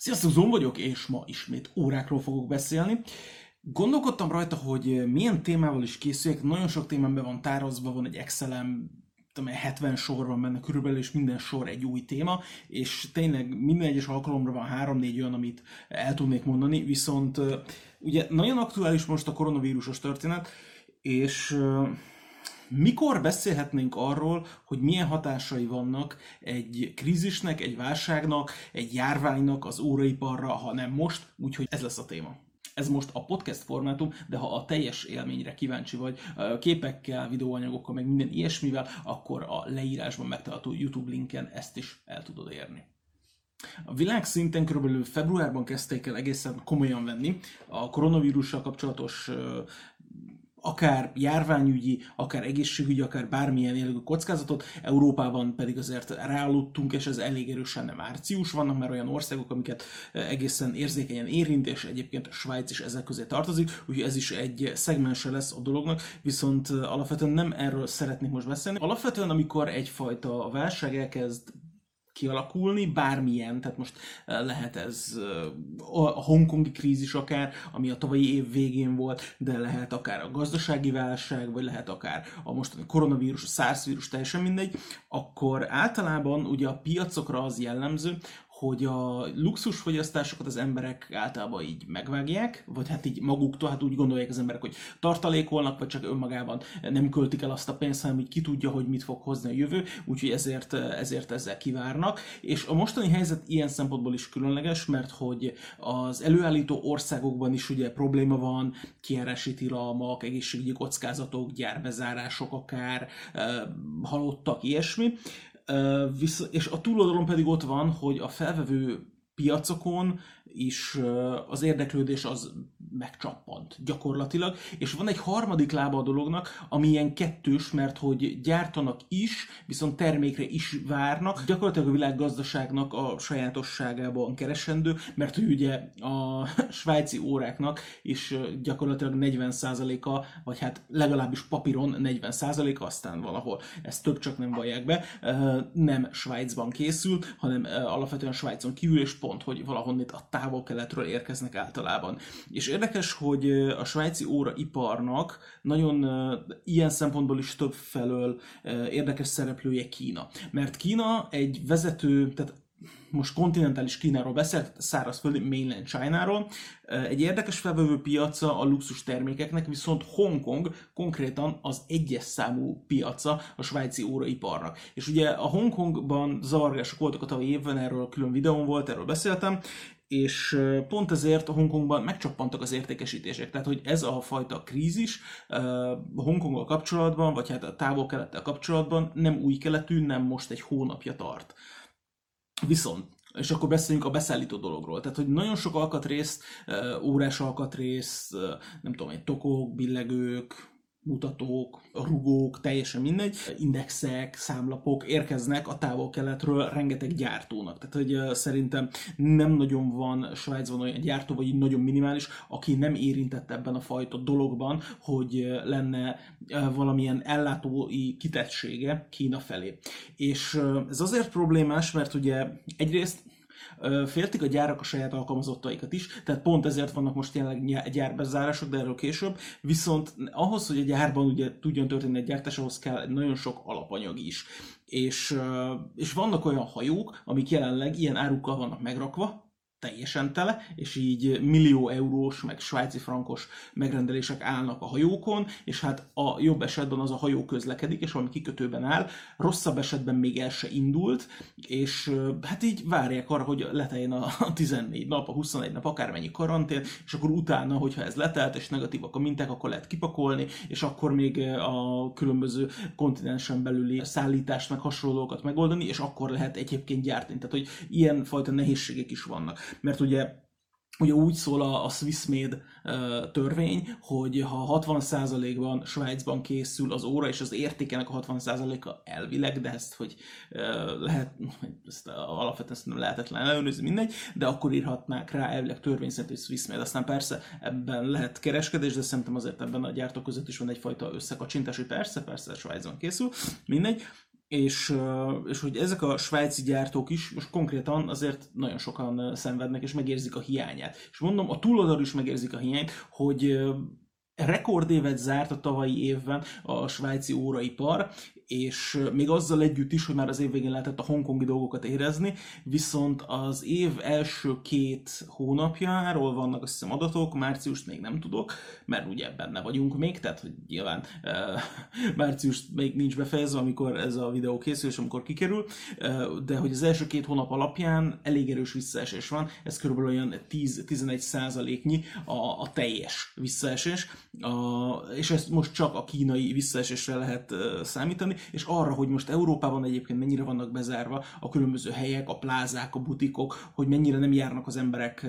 Sziasztok, Zom vagyok, és ma ismét órákról fogok beszélni. Gondolkodtam rajta, hogy milyen témával is készüljek. Nagyon sok témám be van tározva, van egy Excelem, tudom, 70 sor van benne körülbelül, és minden sor egy új téma, és tényleg minden egyes alkalomra van 3-4 olyan, amit el tudnék mondani, viszont ugye nagyon aktuális most a koronavírusos történet, és mikor beszélhetnénk arról, hogy milyen hatásai vannak egy krízisnek, egy válságnak, egy járványnak az óraiparra, ha nem most, úgyhogy ez lesz a téma. Ez most a podcast formátum, de ha a teljes élményre kíváncsi vagy, képekkel, videóanyagokkal, meg minden ilyesmivel, akkor a leírásban megtalálható YouTube linken ezt is el tudod érni. A világ szinten körülbelül februárban kezdték el egészen komolyan venni a koronavírussal kapcsolatos akár járványügyi, akár egészségügyi, akár bármilyen jellegű kockázatot, Európában pedig azért ráaludtunk, és ez elég erősen március. Vannak már olyan országok, amiket eh, egészen érzékenyen érint, és egyébként Svájc is ezek közé tartozik, úgyhogy ez is egy szegmense lesz a dolognak, viszont eh, alapvetően nem erről szeretnék most beszélni. Alapvetően, amikor egyfajta válság elkezd kialakulni, bármilyen, tehát most eh, lehet ez eh, a hongkongi krízis akár, ami a tavalyi év végén volt, de lehet akár a gazdasági válság, vagy lehet akár a mostani koronavírus, a SARS vírus, teljesen mindegy, akkor általában ugye a piacokra az jellemző, hogy a luxusfogyasztásokat az emberek általában így megvágják, vagy hát így maguktól, hát úgy gondolják az emberek, hogy tartalékolnak, vagy csak önmagában nem költik el azt a pénzt, hanem így ki tudja, hogy mit fog hozni a jövő, úgyhogy ezért, ezért ezzel kivárnak. És a mostani helyzet ilyen szempontból is különleges, mert hogy az előállító országokban is ugye probléma van, kiárási tilalmak, egészségügyi kockázatok, gyárbezárások akár, halottak, ilyesmi és a túloldalon pedig ott van, hogy a felvevő piacokon is az érdeklődés az megcsappant gyakorlatilag, és van egy harmadik lába a dolognak, ami ilyen kettős, mert hogy gyártanak is, viszont termékre is várnak, gyakorlatilag a világgazdaságnak a sajátosságában keresendő, mert hogy ugye a svájci óráknak is gyakorlatilag 40%-a, vagy hát legalábbis papíron 40%-a, aztán valahol ezt több csak nem vallják be, nem Svájcban készül, hanem alapvetően Svájcon kívül, és pont, hogy valahonnét a távol-keletről érkeznek általában. És érdekes, hogy a svájci óraiparnak nagyon ilyen szempontból is több felől érdekes szereplője Kína. Mert Kína egy vezető, tehát most kontinentális Kínáról beszélt, szárazföldi mainland China-ról. Egy érdekes felvevő piaca a luxus termékeknek, viszont Hongkong konkrétan az egyes számú piaca a svájci óraiparnak. És ugye a Hongkongban zavargások voltak a tavalyi évben, erről külön videón volt, erről beszéltem, és pont ezért a Hongkongban megcsappantak az értékesítések. Tehát, hogy ez a fajta krízis Hongkonggal kapcsolatban, vagy hát a távol-kelettel kapcsolatban nem új keletű, nem most egy hónapja tart. Viszont és akkor beszéljünk a beszállító dologról. Tehát, hogy nagyon sok alkatrészt, órás alkatrészt, nem tudom, egy tokok, billegők, mutatók, rugók, teljesen mindegy, indexek, számlapok érkeznek a távol-keletről rengeteg gyártónak. Tehát, hogy szerintem nem nagyon van Svájcban olyan gyártó, vagy nagyon minimális, aki nem érintett ebben a fajta dologban, hogy lenne valamilyen ellátói kitettsége Kína felé. És ez azért problémás, mert ugye egyrészt féltik a gyárak a saját alkalmazottaikat is, tehát pont ezért vannak most jelenleg gyárbezárások, de erről később, viszont ahhoz, hogy a gyárban ugye tudjon történni egy gyártás, ahhoz kell nagyon sok alapanyag is. És, és vannak olyan hajók, amik jelenleg ilyen árukkal vannak megrakva, teljesen tele, és így millió eurós, meg svájci frankos megrendelések állnak a hajókon, és hát a jobb esetben az a hajó közlekedik, és valami kikötőben áll, rosszabb esetben még el se indult, és hát így várják arra, hogy leteljen a 14 nap, a 21 nap, akármennyi karantén, és akkor utána, hogyha ez letelt, és negatívak a minták, akkor lehet kipakolni, és akkor még a különböző kontinensen belüli szállítást, meg hasonlókat megoldani, és akkor lehet egyébként gyártani. Tehát, hogy ilyen fajta nehézségek is vannak mert ugye ugye úgy szól a, a Swissmade uh, törvény, hogy ha 60%-ban Svájcban készül az óra, és az értékenek a 60%-a elvileg, de ezt, hogy uh, lehet, ezt alapvetően ezt nem lehetetlen ellenőrizni, mindegy, de akkor írhatnák rá elvileg törvény szerint, hogy Swissmade. Aztán persze ebben lehet kereskedés, de szerintem azért ebben a gyártók között is van egyfajta összekacsintás, hogy persze, persze Svájcban készül, mindegy. És, és hogy ezek a svájci gyártók is most konkrétan azért nagyon sokan szenvednek, és megérzik a hiányát. És mondom, a túloldal is megérzik a hiányt, hogy rekordévet zárt a tavalyi évben a svájci óraipar, és még azzal együtt is, hogy már az év végén lehetett a hongkongi dolgokat érezni, viszont az év első két hónapjáról vannak azt hiszem adatok, márciust még nem tudok, mert ugye benne vagyunk még, tehát hogy nyilván e, március még nincs befejezve, amikor ez a videó készül, és amikor kikerül, e, de hogy az első két hónap alapján elég erős visszaesés van, ez körülbelül olyan 10-11 százaléknyi a, a teljes visszaesés, a, és ezt most csak a kínai visszaesésre lehet számítani, és arra, hogy most Európában egyébként mennyire vannak bezárva a különböző helyek, a plázák, a butikok, hogy mennyire nem járnak az emberek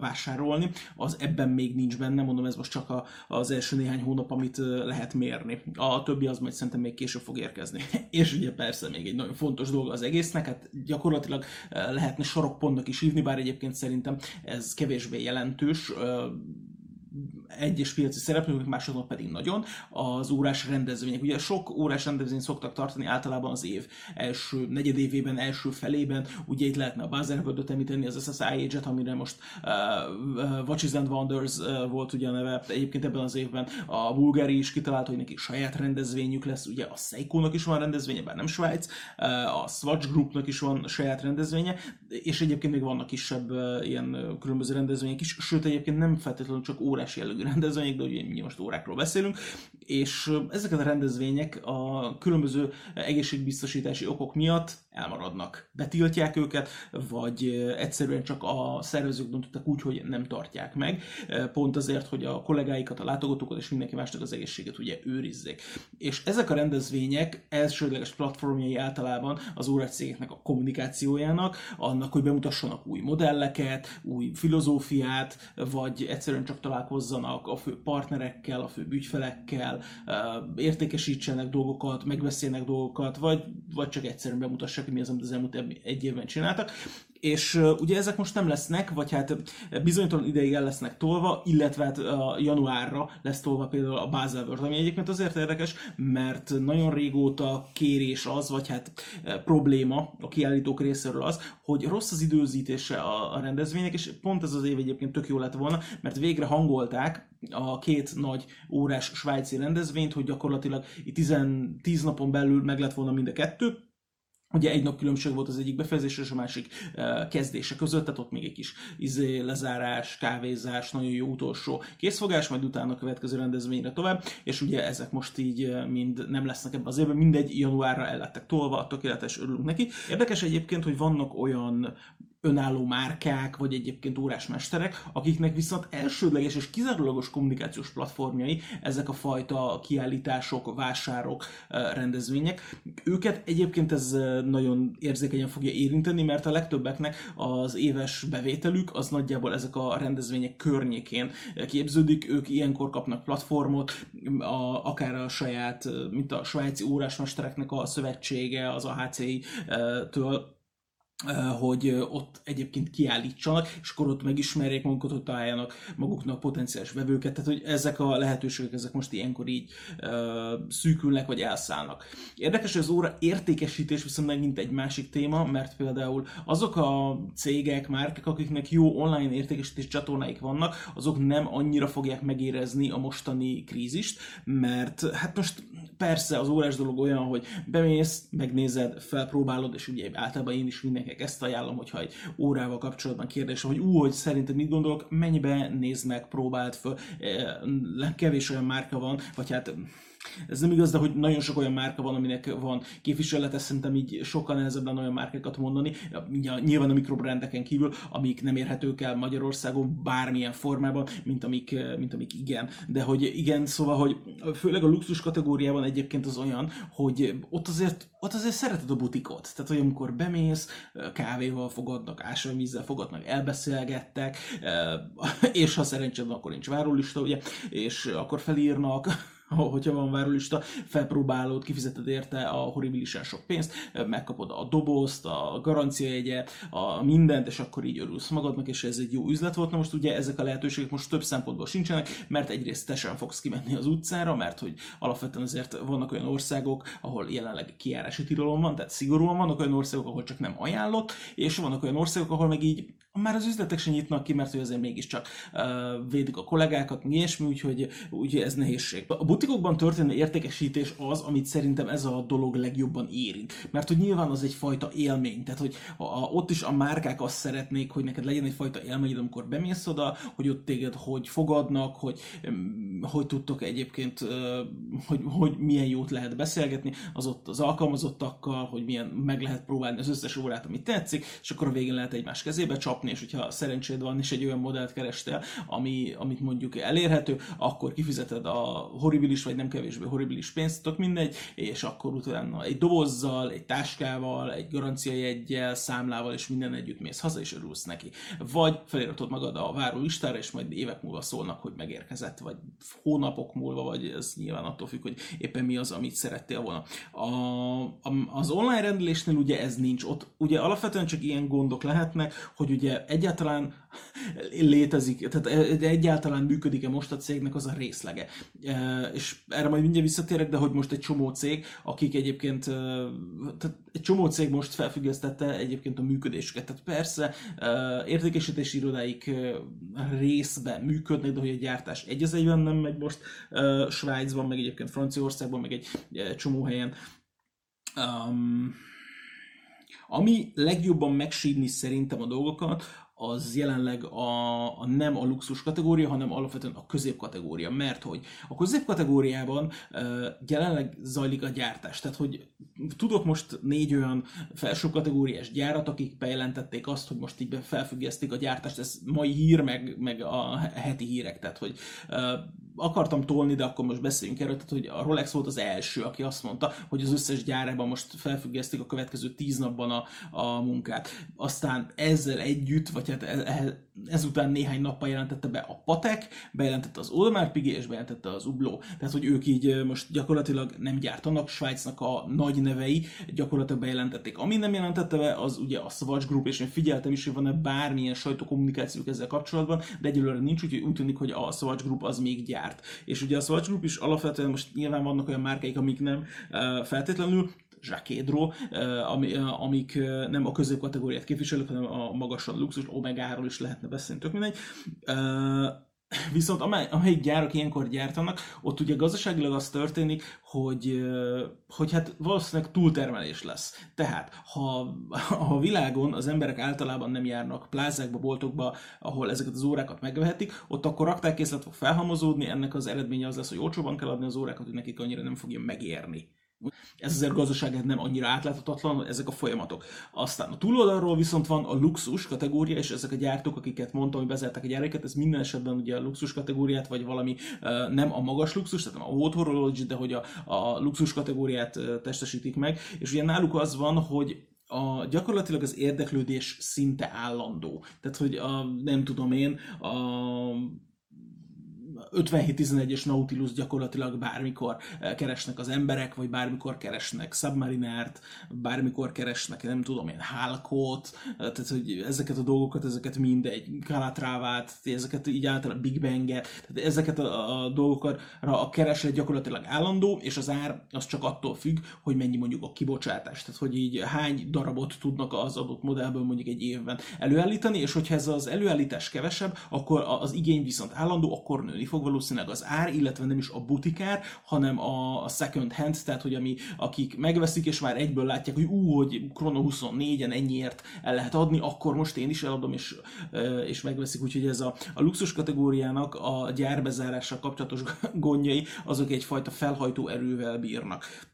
vásárolni, az ebben még nincs benne, mondom, ez most csak a, az első néhány hónap, amit lehet mérni. A többi az majd szerintem még később fog érkezni. és ugye persze még egy nagyon fontos dolga az egésznek, hát gyakorlatilag lehetne sorokpontnak is hívni, bár egyébként szerintem ez kevésbé jelentős, egyes piaci szereplők, másodon pedig nagyon, az órás rendezvények. Ugye sok órás rendezvényt szoktak tartani általában az év első negyedévében, első felében, ugye itt lehetne a Buzzerworld-öt említeni, az SSI Age-et, amire most uh, Watches and Wonders uh, volt ugye a neve, egyébként ebben az évben a Bulgári is kitalálta, hogy neki saját rendezvényük lesz, ugye a Seiko-nak is van rendezvénye, bár nem Svájc, uh, a Swatch Groupnak is van saját rendezvénye, és egyébként még vannak kisebb uh, ilyen különböző rendezvények is, sőt egyébként nem feltétlenül csak órás jellegű rendezvények, de ugye mi most órákról beszélünk, és ezeket a rendezvények a különböző egészségbiztosítási okok miatt elmaradnak. Betiltják őket, vagy egyszerűen csak a szervezők döntöttek úgy, hogy nem tartják meg, pont azért, hogy a kollégáikat, a látogatókat és mindenki másnak az egészséget ugye őrizzék. És ezek a rendezvények elsődleges platformjai általában az cégeknek a kommunikációjának, annak, hogy bemutassanak új modelleket, új filozófiát, vagy egyszerűen csak találkozzanak a fő partnerekkel, a fő ügyfelekkel, értékesítsenek dolgokat, megbeszélnek dolgokat, vagy, vagy csak egyszerűen bemutassák csak mi az, amit az elmúlt egy évben csináltak. És ugye ezek most nem lesznek, vagy hát bizonytalan ideig el lesznek tolva, illetve hát januárra lesz tolva például a Basel World, ami egyébként azért érdekes, mert nagyon régóta kérés az, vagy hát probléma a kiállítók részéről az, hogy rossz az időzítése a rendezvények, és pont ez az év egyébként tök jó lett volna, mert végre hangolták a két nagy órás svájci rendezvényt, hogy gyakorlatilag 10 napon belül meg lett volna mind a kettő, Ugye egy nap különbség volt az egyik befejezés és a másik uh, kezdése között, tehát ott még egy kis izé, lezárás, kávézás, nagyon jó utolsó készfogás, majd utána a következő rendezvényre tovább, és ugye ezek most így mind nem lesznek ebben az évben, mindegy januárra el lettek tolva, tökéletes, örülünk neki. Érdekes egyébként, hogy vannak olyan önálló márkák, vagy egyébként órásmesterek, akiknek viszont elsődleges és kizárólagos kommunikációs platformjai ezek a fajta kiállítások, vásárok, rendezvények. Őket egyébként ez nagyon érzékenyen fogja érinteni, mert a legtöbbeknek az éves bevételük az nagyjából ezek a rendezvények környékén képződik, ők ilyenkor kapnak platformot, a, akár a saját, mint a svájci órásmestereknek a szövetsége, az AHCI-től hogy ott egyébként kiállítsanak, és akkor ott megismerjék magukat, ott találjanak maguknak potenciális vevőket, tehát hogy ezek a lehetőségek, ezek most ilyenkor így uh, szűkülnek, vagy elszállnak. Érdekes, hogy az óra értékesítés viszont megint egy másik téma, mert például azok a cégek, márkek, akiknek jó online értékesítés csatornáik vannak, azok nem annyira fogják megérezni a mostani krízist, mert hát most persze az órás dolog olyan, hogy bemész, megnézed, felpróbálod, és ugye általában én is mindenki gyerekek, ezt ajánlom, hogyha egy órával kapcsolatban kérdés, hogy ú, hogy szerinted mit gondolok, mennyibe nézd meg, próbáld föl, eh, kevés olyan márka van, vagy hát ez nem igaz, de hogy nagyon sok olyan márka van, aminek van képviselete, szerintem így sokkal nehezebb lenne olyan márkákat mondani, nyilván a mikrobrendeken kívül, amik nem érhetők el Magyarországon bármilyen formában, mint amik, mint amik igen. De hogy igen, szóval, hogy főleg a luxus kategóriában egyébként az olyan, hogy ott azért, ott azért szereted a butikot. Tehát, hogy amikor bemész, kávéval fogadnak, ásványvízzel fogadnak, elbeszélgettek, és ha szerencséd akkor nincs várólista, ugye, és akkor felírnak, hogyha van várólista, felpróbálod, kifizeted érte a horribilisen sok pénzt, megkapod a dobozt, a garanciajegyet, a mindent, és akkor így örülsz magadnak, és ez egy jó üzlet volt. Na most ugye ezek a lehetőségek most több szempontból sincsenek, mert egyrészt te sem fogsz kimenni az utcára, mert hogy alapvetően azért vannak olyan országok, ahol jelenleg kiárási tilalom van, tehát szigorúan vannak olyan országok, ahol csak nem ajánlott, és vannak olyan országok, ahol meg így már az üzletek sem nyitnak ki, mert hogy azért mégiscsak uh, védik a kollégákat, mi ilyesmi, úgyhogy, úgyhogy ez nehézség. A butikokban történő értékesítés az, amit szerintem ez a dolog legjobban érint. Mert hogy nyilván az egyfajta élmény, tehát hogy a, a, ott is a márkák azt szeretnék, hogy neked legyen egyfajta élmény, amikor bemész oda, hogy ott téged hogy fogadnak, hogy hogy tudtok egyébként, hogy, hogy milyen jót lehet beszélgetni az ott az alkalmazottakkal, hogy milyen meg lehet próbálni az összes órát, amit tetszik, és akkor a végén lehet egymás kezébe csapni, kapni, és hogyha szerencséd van, és egy olyan modellt kerestél, ami, amit mondjuk elérhető, akkor kifizeted a horribilis, vagy nem kevésbé horribilis pénzt, tök mindegy, és akkor utána egy dobozzal, egy táskával, egy garanciajeggyel, számlával, és minden együtt mész haza, és örülsz neki. Vagy feliratod magad a váró listára, és majd évek múlva szólnak, hogy megérkezett, vagy hónapok múlva, vagy ez nyilván attól függ, hogy éppen mi az, amit szerettél volna. A, a, az online rendelésnél ugye ez nincs. Ott ugye alapvetően csak ilyen gondok lehetnek, hogy ugye egyáltalán létezik, tehát egyáltalán működik-e most a cégnek az a részlege. És erre majd mindjárt visszatérek, de hogy most egy csomó cég, akik egyébként, tehát egy csomó cég most felfüggesztette egyébként a működésüket. Tehát persze értékesítési irodáik részben működnek, de hogy a gyártás egy az egyben nem megy most Svájcban, meg egyébként Franciaországban, meg egy csomó helyen. Um, ami legjobban megsídni szerintem a dolgokat, az jelenleg a, a nem a luxus kategória, hanem alapvetően a középkategória. Mert hogy a középkategóriában uh, jelenleg zajlik a gyártás. Tehát, hogy tudok most négy olyan felső kategóriás gyárat, akik bejelentették azt, hogy most így felfüggesztik a gyártást. Ez mai hír, meg, meg a heti hírek. Tehát, hogy uh, akartam tolni, de akkor most beszéljünk erről, tehát hogy a Rolex volt az első, aki azt mondta, hogy az összes gyárában most felfüggesztik a következő tíz napban a, a munkát. Aztán ezzel együtt, vagy hát e, e, ezután néhány nappal jelentette be a Patek, bejelentette az Audemars Piguet és bejelentette az Hublot. Tehát, hogy ők így most gyakorlatilag nem gyártanak, Svájcnak a nagy nevei gyakorlatilag bejelentették. Ami nem jelentette be, az ugye a Swatch Group, és én figyeltem is, hogy van-e bármilyen sajtókommunikációk ezzel kapcsolatban, de egyelőre nincs, úgyhogy úgy tűnik, hogy a Swatch Group az még gyárt. És ugye a Swatch Group is alapvetően most nyilván vannak olyan márkáik, amik nem feltétlenül Zsakédro, ami, amik nem a középkategóriát képviselők, hanem a magasan luxus, omegáról is lehetne beszélni, tök mindegy. Viszont amely, amelyik gyárak ilyenkor gyártanak, ott ugye gazdaságilag az történik, hogy, hogy hát valószínűleg túltermelés lesz. Tehát, ha, ha a világon az emberek általában nem járnak plázákba, boltokba, ahol ezeket az órákat megvehetik, ott akkor raktárkészlet fog felhamozódni, ennek az eredménye az lesz, hogy olcsóban kell adni az órákat, hogy nekik annyira nem fogja megérni. Ez azért gazdaságát nem annyira átláthatatlan, ezek a folyamatok. Aztán a túloldalról viszont van a luxus kategória, és ezek a gyártók, akiket mondtam, hogy bezárták a gyáraikat, ez minden esetben ugye a luxus kategóriát, vagy valami nem a magas luxus, tehát nem a haute horology, de hogy a, a luxus kategóriát testesítik meg, és ugye náluk az van, hogy a, gyakorlatilag az érdeklődés szinte állandó. Tehát, hogy a, nem tudom én, a 57-11-es Nautilus gyakorlatilag bármikor eh, keresnek az emberek, vagy bármikor keresnek Submarinert, bármikor keresnek, nem tudom én, Halkot, eh, tehát hogy ezeket a dolgokat, ezeket mindegy, Calatrávát, ezeket így általában Big Bang-et, tehát ezeket a, a dolgokra a kereslet gyakorlatilag állandó, és az ár az csak attól függ, hogy mennyi mondjuk a kibocsátás, tehát hogy így hány darabot tudnak az adott modellből mondjuk egy évben előállítani, és hogyha ez az előállítás kevesebb, akkor az igény viszont állandó, akkor nőni fog valószínűleg az ár, illetve nem is a butikár, hanem a second hand, tehát hogy ami, akik megveszik, és már egyből látják, hogy ú, hogy Chrono 24-en ennyiért el lehet adni, akkor most én is eladom, és, és megveszik, úgyhogy ez a, a luxus kategóriának a gyárbezárással kapcsolatos gondjai, azok egyfajta felhajtó erővel bírnak.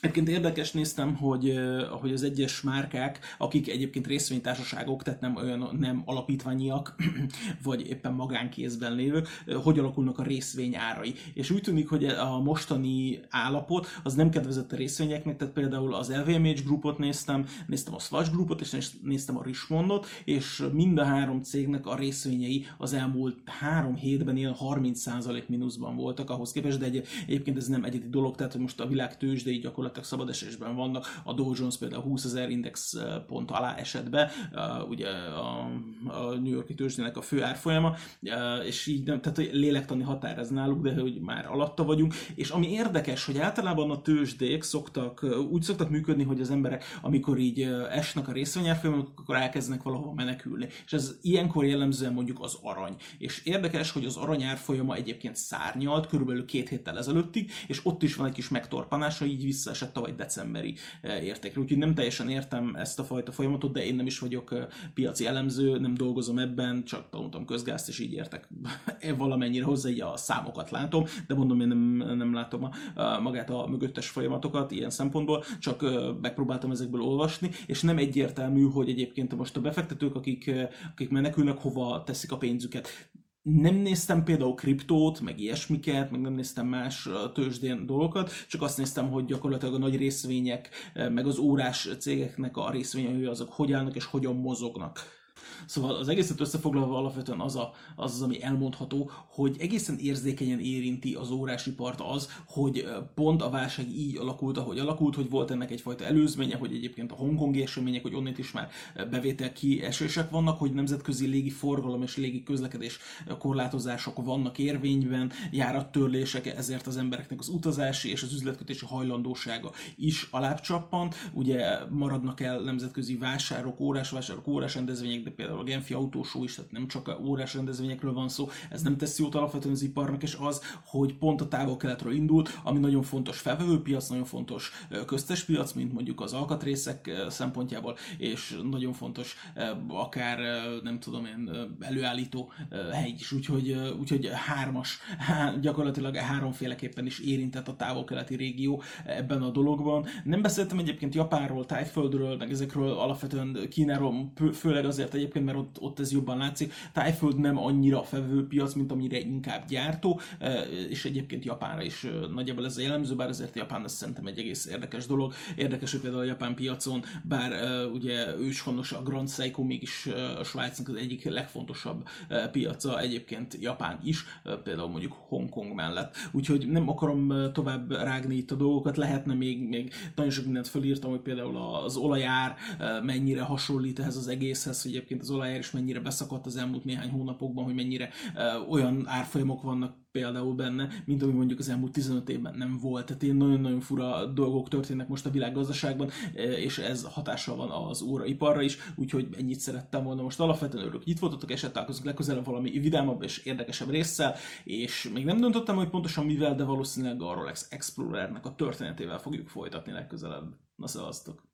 Egyébként érdekes néztem, hogy, hogy az egyes márkák, akik egyébként részvénytársaságok, tehát nem olyan nem alapítványiak, vagy éppen magánkézben lévők, hogy alakulnak a részvény árai. És úgy tűnik, hogy a mostani állapot az nem kedvezett a részvényeknek, tehát például az LVMH Groupot néztem, néztem a Swatch Groupot, és néztem a Richmondot, és mind a három cégnek a részvényei az elmúlt három hétben ilyen 30% mínuszban voltak ahhoz képest, de egy, egyébként ez nem egyedi dolog, tehát most a világ tőzsdei gyakorlatilag gyakorlatilag szabad esésben vannak. A Dow Jones például 20 ezer index eh, pont alá esett be, uh, ugye a, a New Yorki tőzsdének a fő árfolyama, uh, és így nem, tehát hogy lélektani határ ez náluk, de hogy már alatta vagyunk. És ami érdekes, hogy általában a tőzsdék szoktak, úgy szoktak működni, hogy az emberek, amikor így esnek a részvényárfolyamok, akkor elkezdenek valahova menekülni. És ez ilyenkor jellemzően mondjuk az arany. És érdekes, hogy az arany árfolyama egyébként szárnyalt körülbelül két héttel ezelőttig, és ott is van egy kis megtorpanása, így vissza esett tavaly decemberi eh, értékre. Úgyhogy nem teljesen értem ezt a fajta folyamatot, de én nem is vagyok eh, piaci elemző, nem dolgozom ebben, csak tanultam közgázt, és így értek valamennyire hozzá, így a számokat látom, de mondom, én nem, nem látom a, a, magát a mögöttes folyamatokat ilyen szempontból, csak eh, megpróbáltam ezekből olvasni, és nem egyértelmű, hogy egyébként most a befektetők, akik, akik menekülnek, hova teszik a pénzüket nem néztem például kriptót, meg ilyesmiket, meg nem néztem más tőzsdén dolgokat, csak azt néztem, hogy gyakorlatilag a nagy részvények, meg az órás cégeknek a részvényei azok hogy állnak és hogyan mozognak. Szóval az egészet összefoglalva alapvetően az, a, az az, ami elmondható, hogy egészen érzékenyen érinti az órásipart az, hogy pont a válság így alakult, ahogy alakult, hogy volt ennek egyfajta előzménye, hogy egyébként a hongkongi események, hogy onnét is már bevétel kiesések vannak, hogy nemzetközi légi forgalom és légi közlekedés korlátozások vannak érvényben, járattörlések, ezért az embereknek az utazási és az üzletkötési hajlandósága is alábbcsappant. Ugye maradnak el nemzetközi vásárok, órásvásárok, órásrendezvények, de például a Genfi autósó is, tehát nem csak a órás rendezvényekről van szó, ez nem teszi jót alapvetően az iparnak, és az, hogy pont a távol-keletről indult, ami nagyon fontos felvevőpiac, nagyon fontos köztes piac, mint mondjuk az alkatrészek szempontjából, és nagyon fontos akár nem tudom én előállító hely is, úgyhogy, úgyhogy hármas, gyakorlatilag háromféleképpen is érintett a távol-keleti régió ebben a dologban. Nem beszéltem egyébként Japánról, Tájföldről, meg ezekről alapvetően Kínáról, főleg azért egyébként, mert ott, ott ez jobban látszik. Tájföld nem annyira piac, mint amire inkább gyártó, e, és egyébként Japánra is e, nagyjából ez a jellemző, bár ezért Japán ez szerintem egy egész érdekes dolog. Érdekes, hogy például a japán piacon, bár e, ugye őshonos a Grand Seiko mégis a Svájcnak az egyik legfontosabb piaca, egyébként Japán is, például mondjuk Hongkong mellett. Úgyhogy nem akarom tovább rágni itt a dolgokat, lehetne még, még nagyon sok mindent fölírtam, hogy például az olajár mennyire hasonlít ehhez az egészhez, hogy egyébként az olajár is mennyire beszakadt az elmúlt néhány hónapokban, hogy mennyire olyan árfolyamok vannak például benne, mint ami mondjuk az elmúlt 15 évben nem volt. Tehát ilyen nagyon-nagyon fura dolgok történnek most a világgazdaságban, és ez hatással van az óraiparra is, úgyhogy ennyit szerettem volna. Most alapvetően örülök, itt voltatok, és találkozunk legközelebb valami vidámabb és érdekesebb résszel, és még nem döntöttem, hogy pontosan mivel, de valószínűleg a Rolex Explorernek a történetével fogjuk folytatni legközelebb. Na szevasztok!